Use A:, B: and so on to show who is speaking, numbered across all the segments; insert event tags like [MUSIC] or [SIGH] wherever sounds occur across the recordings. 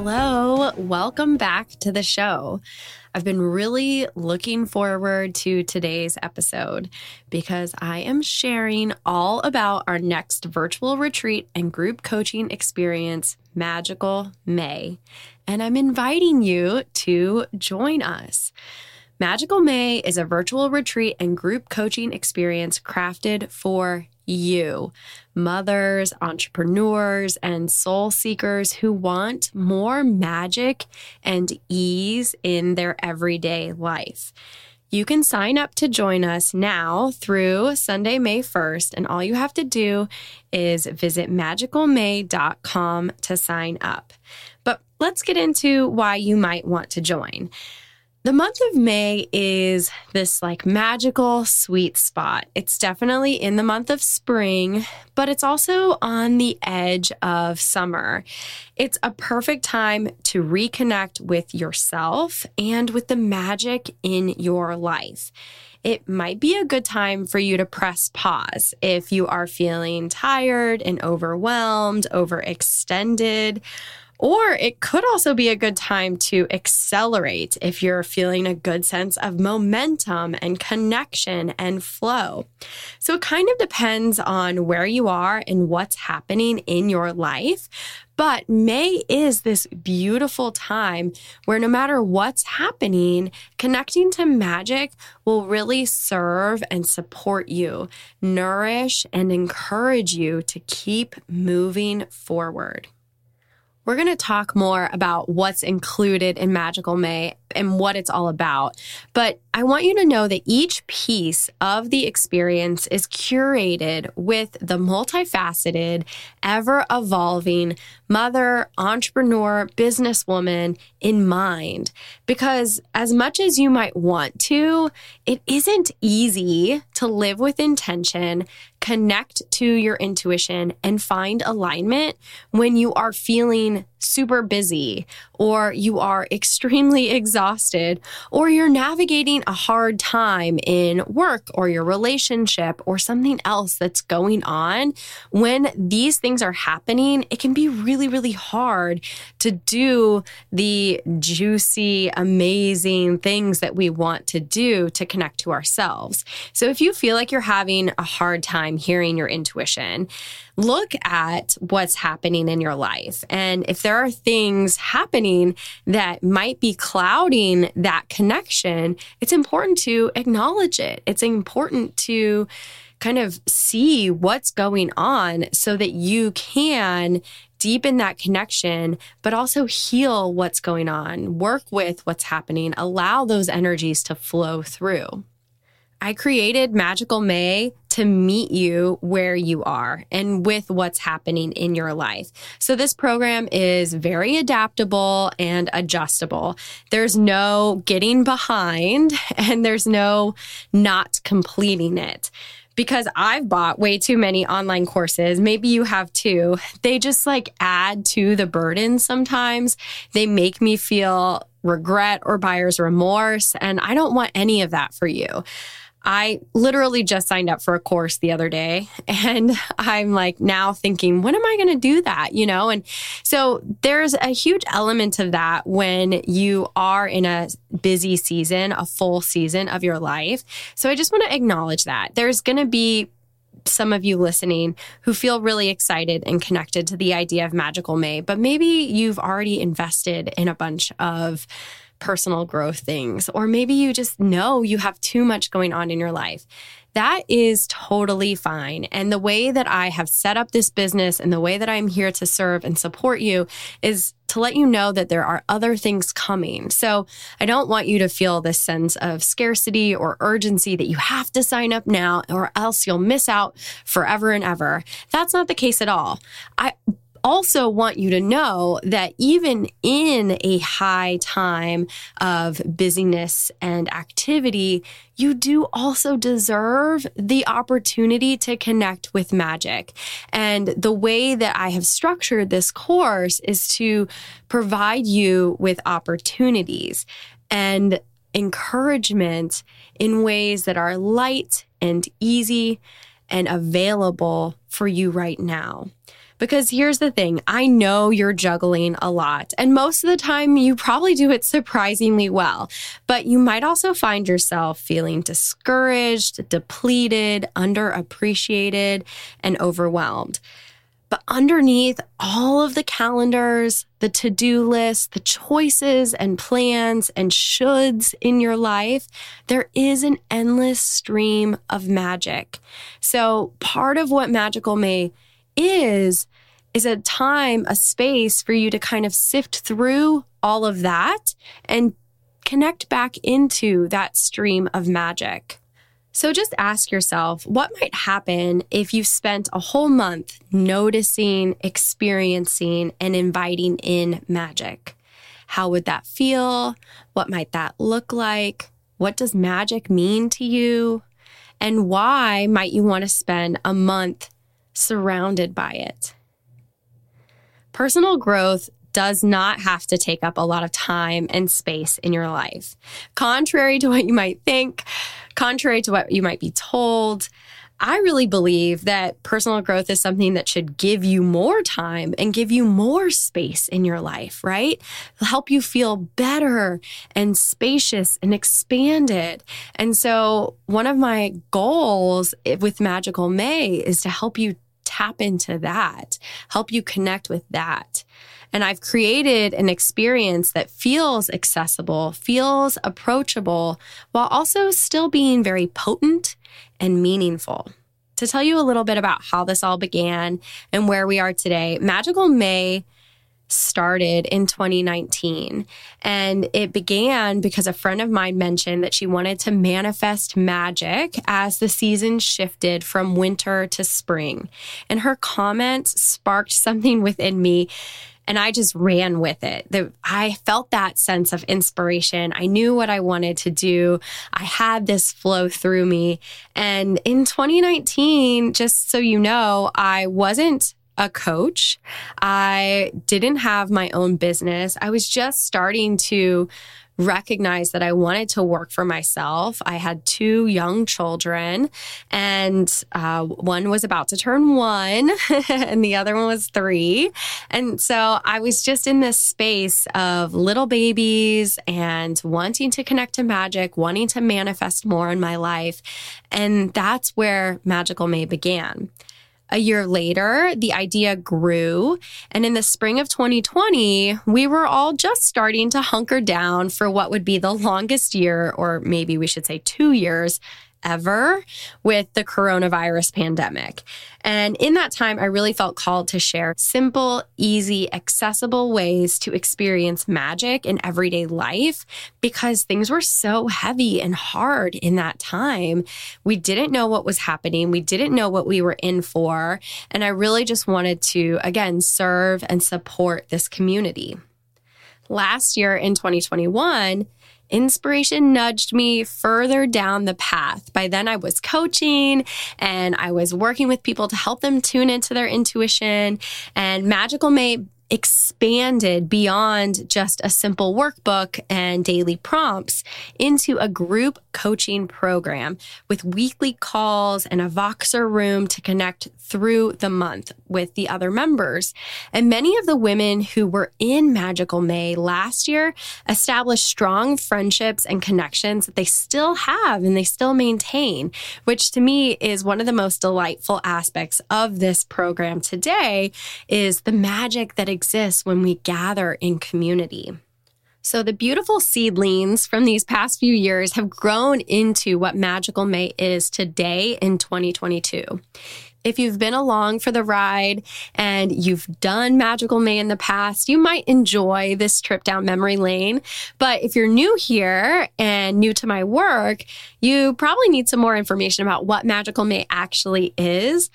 A: Hello, welcome back to the show. I've been really looking forward to today's episode because I am sharing all about our next virtual retreat and group coaching experience, Magical May. And I'm inviting you to join us. Magical May is a virtual retreat and group coaching experience crafted for you, mothers, entrepreneurs, and soul seekers who want more magic and ease in their everyday life. You can sign up to join us now through Sunday, May 1st, and all you have to do is visit magicalmay.com to sign up. But let's get into why you might want to join. The month of May is this like magical sweet spot. It's definitely in the month of spring, but it's also on the edge of summer. It's a perfect time to reconnect with yourself and with the magic in your life. It might be a good time for you to press pause if you are feeling tired and overwhelmed, overextended or it could also be a good time to accelerate if you're feeling a good sense of momentum and connection and flow. So it kind of depends on where you are and what's happening in your life. But May is this beautiful time where no matter what's happening, connecting to magic will really serve and support you, nourish and encourage you to keep moving forward. We're going to talk more about what's included in Magical May and what it's all about. But I want you to know that each piece of the experience is curated with the multifaceted, ever evolving mother, entrepreneur, businesswoman in mind. Because as much as you might want to, it isn't easy to live with intention, connect to your intuition, and find alignment when you are feeling super busy or you are [LAUGHS] extremely exhausted or you're navigating a hard time in work or your relationship or something else that's going on, when these things are happening, it can be really, really hard to do the juicy, amazing things that we want to do to connect to ourselves. So if you feel like you're having a hard time hearing your intuition, look at what's happening in your life. And if there are things happening that might be clouding that connection, it's important to acknowledge it. It's important to kind of see what's going on so that you can deepen that connection, but also heal what's going on, work with what's happening, allow those energies to flow through. I created Magical May to meet you where you are and with what's happening in your life. So this program is very adaptable and adjustable. There's no getting behind [LAUGHS] and there's no not completing it because I've bought way too many online courses. Maybe you have too. They just like add to the burden sometimes. They make me feel regret or buyer's remorse. And I don't want any of that for you. I literally just signed up for a course the other day [LAUGHS] and I'm like now thinking, when am I going to do that? You know? And so there's a huge element of that when you are in a busy season, a full season of your life. So I just want to acknowledge that there's going to be some of you listening who feel really excited and connected to the idea of Magical May, but maybe you've already invested in a bunch of personal growth things, or maybe you just know you have too much going on in your life. That is totally fine. And the way that I have set up this business and the way that I'm here to serve and support you is to let you know that there are other things coming. So I don't want you to feel this sense of scarcity or urgency that you have to sign up now or else you'll miss out forever and ever. That's not the case at all. I also want you to know that even in a high time of busyness and activity, you do also deserve the opportunity to connect with magic. And the way that I have structured this course is to provide you with opportunities and encouragement in ways that are light and easy and available for you right now. Because here's the thing I know you're juggling a lot, and most of the time you probably do it surprisingly well. But you might also find yourself feeling discouraged, depleted, underappreciated, and overwhelmed. But underneath all of the calendars, the to do list, the choices and plans and shoulds in your life, there is an endless stream of magic. So, part of what Magical May is, is a time, a space for you to kind of sift through all of that and connect back into that stream of magic. So just ask yourself what might happen if you spent a whole month noticing, experiencing, and inviting in magic? How would that feel? What might that look like? What does magic mean to you? And why might you want to spend a month surrounded by it. Personal growth does not have to take up a lot of time and space in your life. Contrary to what you might think, contrary to what you might be told, I really believe that personal growth is something that should give you more time and give you more space in your life, right? help you feel better and spacious and expanded. And so, one of my goals with Magical May is to help you tap into that, help you connect with that. And I've created an experience that feels accessible, feels approachable, while also still being very potent and meaningful. To tell you a little bit about how this all began and where we are today, Magical May started in 2019. And it began because a friend of mine mentioned that she wanted to manifest magic as the season shifted from winter to spring. And her comments sparked something within me. And I just ran with it. The, I felt that sense of inspiration. I knew what I wanted to do. I had this flow through me. And in 2019, just so you know, I wasn't a coach. I didn't have my own business. I was just starting to recognize that I wanted to work for myself. I had two young children, and uh, one was about to turn one, [LAUGHS] and the other one was three. And so I was just in this space of little babies and wanting to connect to magic, wanting to manifest more in my life. And that's where Magical May began. A year later, the idea grew. And in the spring of 2020, we were all just starting to hunker down for what would be the longest year, or maybe we should say two years ever with the coronavirus pandemic. And in that time, I really felt called to share simple, easy, accessible ways to experience magic in everyday life because things were so heavy and hard in that time. We didn't know what was happening, we didn't know what we were in for. And I really just wanted to, again, serve and support this community. Last year in 2021, inspiration nudged me further down the path. By then, I was coaching and I was working with people to help them tune into their intuition. And Magical May expanded beyond just a simple workbook and daily prompts into a group coaching program with weekly calls and a Voxer room to connect through the month with the other members. And many of the women who were in Magical May last year established strong friendships and connections that they still have and they still maintain, which to me is one of the most delightful aspects of this program today is the magic that exists when we gather in community. So, the beautiful seedlings from these past few years have grown into what Magical May is today in 2022. If you've been along for the ride and you've done Magical May in the past, you might enjoy this trip down memory lane. But if you're new here and new to my work, you probably need some more information about what Magical May actually is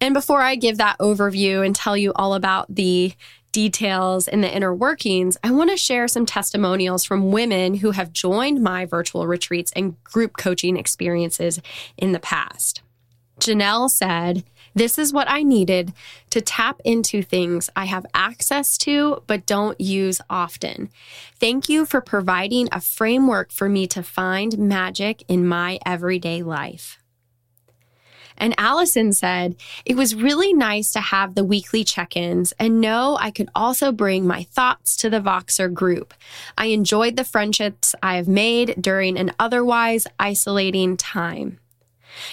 A: And before I give that overview and tell you all about the details and the inner workings, I want to share some testimonials from women who have joined my virtual retreats and group coaching experiences in the past. Janelle said, This is what I needed to tap into things I have access to but don't use often. Thank you for providing a framework for me to find magic in my everyday life. And Allison said, It was really nice to have the weekly check ins and know I could also bring my thoughts to the Voxer group. I enjoyed the friendships I have made during an otherwise isolating time.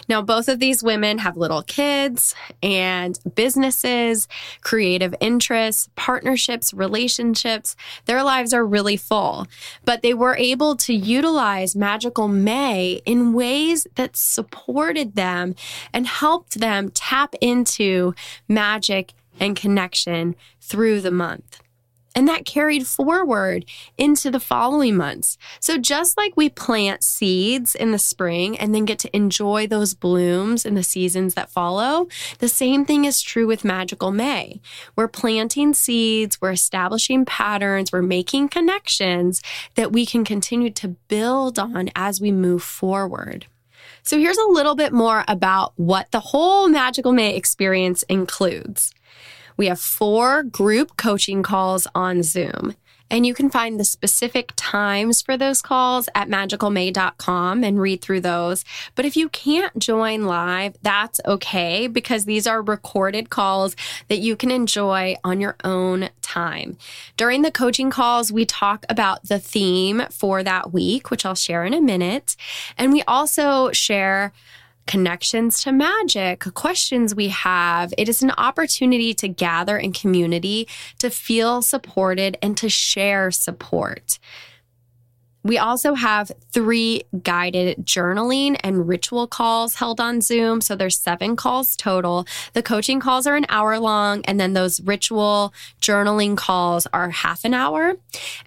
A: Now, both of these women have little kids and businesses, creative interests, partnerships, relationships. Their lives are really full, but they were able to utilize Magical May in ways that supported them and helped them tap into magic and connection through the month. And that carried forward into the following months. So, just like we plant seeds in the spring and then get to enjoy those blooms in the seasons that follow, the same thing is true with Magical May. We're planting seeds, we're establishing patterns, we're making connections that we can continue to build on as we move forward. So, here's a little bit more about what the whole Magical May experience includes. We have four group coaching calls on Zoom. And you can find the specific times for those calls at magicalmay.com and read through those. But if you can't join live, that's okay because these are recorded calls that you can enjoy on your own time. During the coaching calls, we talk about the theme for that week, which I'll share in a minute. And we also share connections to magic, questions we have. It is an opportunity to gather in community, to feel supported, and to share support. We also have three guided journaling and ritual calls held on Zoom. So there's seven calls total. The coaching calls are an hour long, and then those ritual journaling calls are half an hour.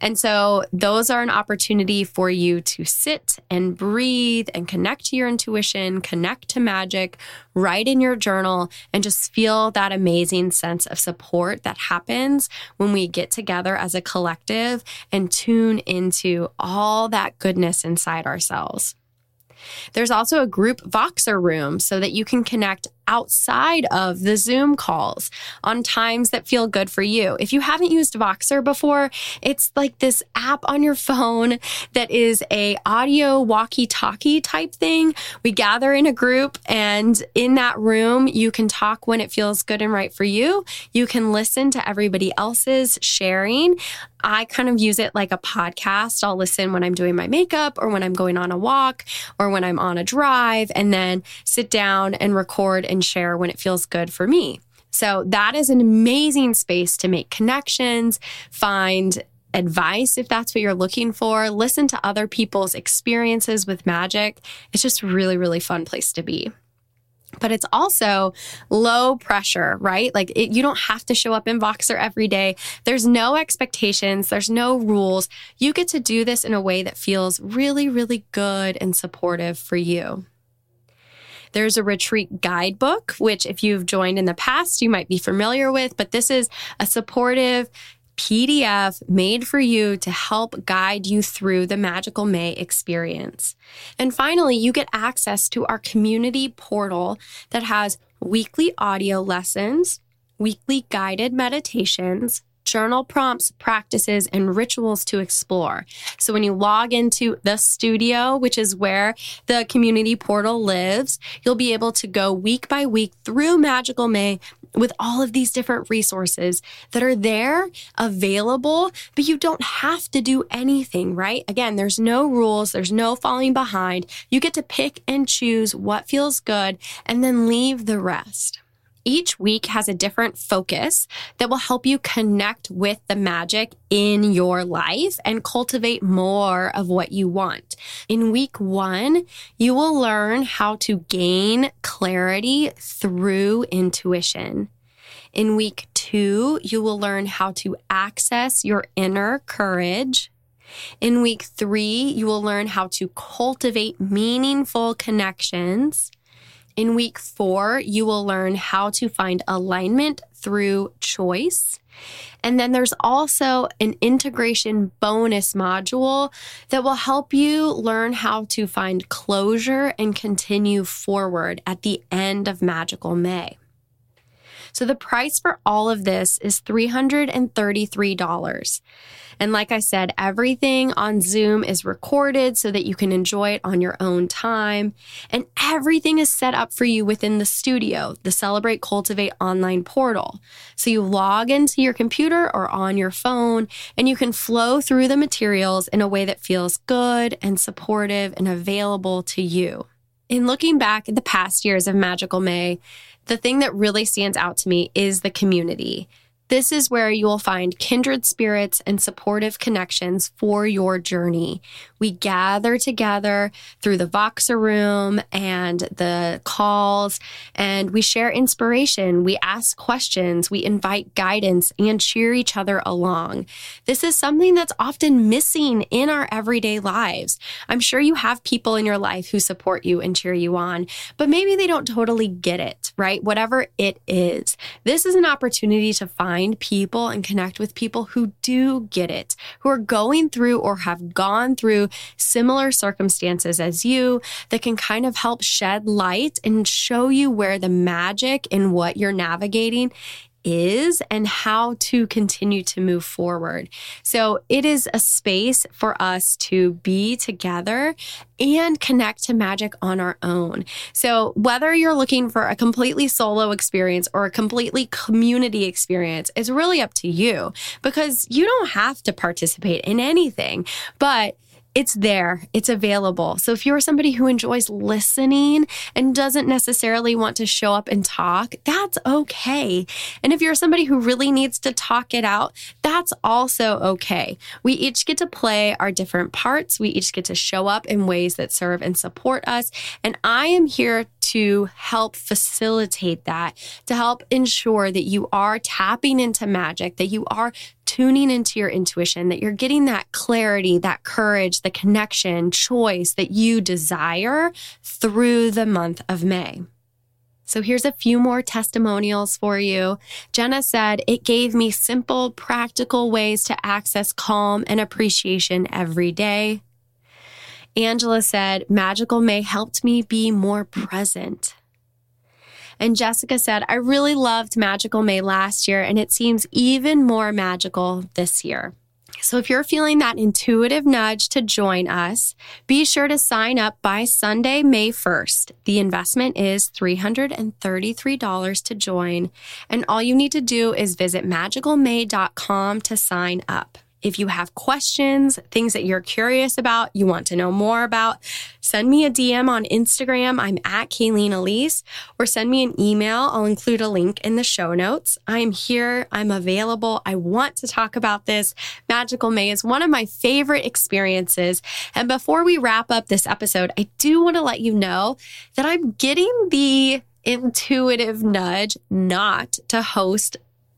A: And so those are an opportunity for you to sit and breathe and connect to your intuition, connect to magic, write in your journal, and just feel that amazing sense of support that happens when we get together as a collective and tune into all all that goodness inside ourselves. There's also a group Voxer room so that you can connect outside of the Zoom calls on times that feel good for you. If you haven't used Voxer before, it's like this app on your phone that is a audio walkie-talkie type thing. We gather in a group and in that room you can talk when it feels good and right for you. You can listen to everybody else's sharing. I kind of use it like a podcast. I'll listen when I'm doing my makeup or when I'm going on a walk or when I'm on a drive and then sit down and record and and share when it feels good for me. So that is an amazing space to make connections, find advice if that's what you're looking for, listen to other people's experiences with magic. It's just really, really fun place to be. But it's also low pressure, right? Like it, you don't have to show up in Voxer every day. There's no expectations, there's no rules. You get to do this in a way that feels really, really good and supportive for you. There's a retreat guidebook, which if you've joined in the past, you might be familiar with, but this is a supportive PDF made for you to help guide you through the Magical May experience. And finally, you get access to our community portal that has weekly audio lessons, weekly guided meditations, journal prompts, practices, and rituals to explore. So when you log into the studio, which is where the community portal lives, you'll be able to go week by week through Magical May with all of these different resources that are there available, but you don't have to do anything, right? Again, there's no rules, there's no falling behind. You get to pick and choose what feels good and then leave the rest. Each week has a different focus that will help you connect with the magic in your life and cultivate more of what you want. In week one, you will learn how to gain clarity through intuition. In week two, you will learn how to access your inner courage. In week three, you will learn how to cultivate meaningful connections. In week four, you will learn how to find alignment through choice. And then there's also an integration bonus module that will help you learn how to find closure and continue forward at the end of Magical May. So the price for all of this is $333. And like I said, everything on Zoom is recorded so that you can enjoy it on your own time. And everything is set up for you within the studio, the Celebrate Cultivate online portal. So you log into your computer or on your phone and you can flow through the materials in a way that feels good and supportive and available to you. In looking back at the past years of Magical May, the thing that really stands out to me is the community. This is where you will find kindred spirits and supportive connections for your journey. We gather together through the Voxer room and the calls, and we share inspiration. We ask questions, we invite guidance, and cheer each other along. This is something that's often missing in our everyday lives. I'm sure you have people in your life who support you and cheer you on, but maybe they don't totally get it, right? Whatever it is. This is an opportunity to find find people and connect with people who do get it, who are going through or have gone through similar circumstances as you that can kind of help shed light and show you where the magic in what you're navigating is and how to continue to move forward. So it is a space for us to be together and connect to magic on our own. So whether you're looking for a completely solo experience or a completely community experience, it's really up to you because you don't have to participate in anything, but it's there, it's available. So if you're somebody who enjoys listening and doesn't necessarily want to show up and talk, that's okay. And if you're somebody who really needs to talk it out, that's also okay. We each get to play our different parts. We each get to show up in ways that serve and support us. And I am here to help facilitate that, to help ensure that you are tapping into magic, that you are tuning into your intuition, that you're getting that clarity, that courage, the connection, choice that you desire through the month of May. So here's a few more testimonials for you. Jenna said, It gave me simple, practical ways to access calm and appreciation every day. Angela said, Magical May helped me be more present. And Jessica said, I really loved Magical May last year, and it seems even more magical this year. So, if you're feeling that intuitive nudge to join us, be sure to sign up by Sunday, May 1st. The investment is $333 to join, and all you need to do is visit magicalmay.com to sign up. If you have questions, things that you're curious about, you want to know more about, send me a DM on Instagram. I'm at Kayleen Elise, or send me an email. I'll include a link in the show notes. I'm here. I'm available. I want to talk about this. Magical May is one of my favorite experiences. And before we wrap up this episode, I do want to let you know that I'm getting the intuitive nudge not to host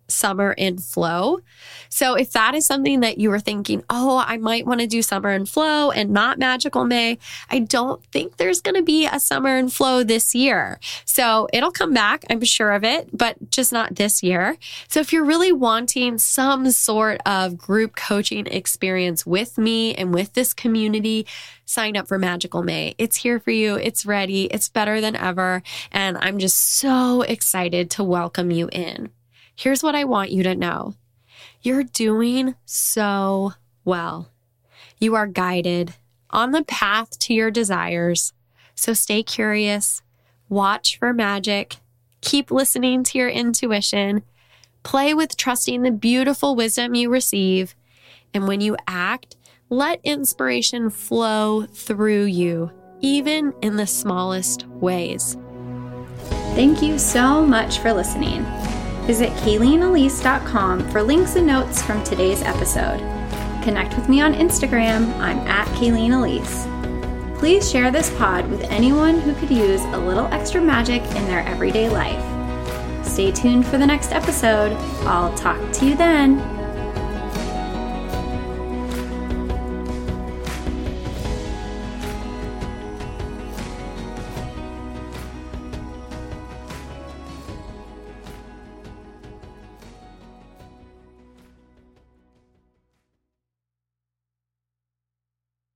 A: summer in flow. So if that is something that you were thinking, oh, I might want to do summer and flow and not magical May, I don't think there's going to be a summer and flow this year. So it'll come back, I'm sure of it, but just not this year. So if you're really wanting some sort of group coaching experience with me and with this community, sign up for Magical May. It's here for you. It's ready. It's better than ever. And I'm just so excited to welcome you in. Here's what I want you to know you're doing so well. You are guided on the path to your desires. So stay curious, watch for magic, keep listening to your intuition, play with trusting the beautiful wisdom you receive. And when you act, let inspiration flow through you, even in the smallest ways.
B: Thank you so much for listening. Visit KayleenElise.com for links and notes from today's episode. Connect with me on Instagram. I'm at Kayleen Elise. Please share this pod with anyone who could use a little extra magic in their everyday life. Stay tuned for the next episode. I'll talk to you then.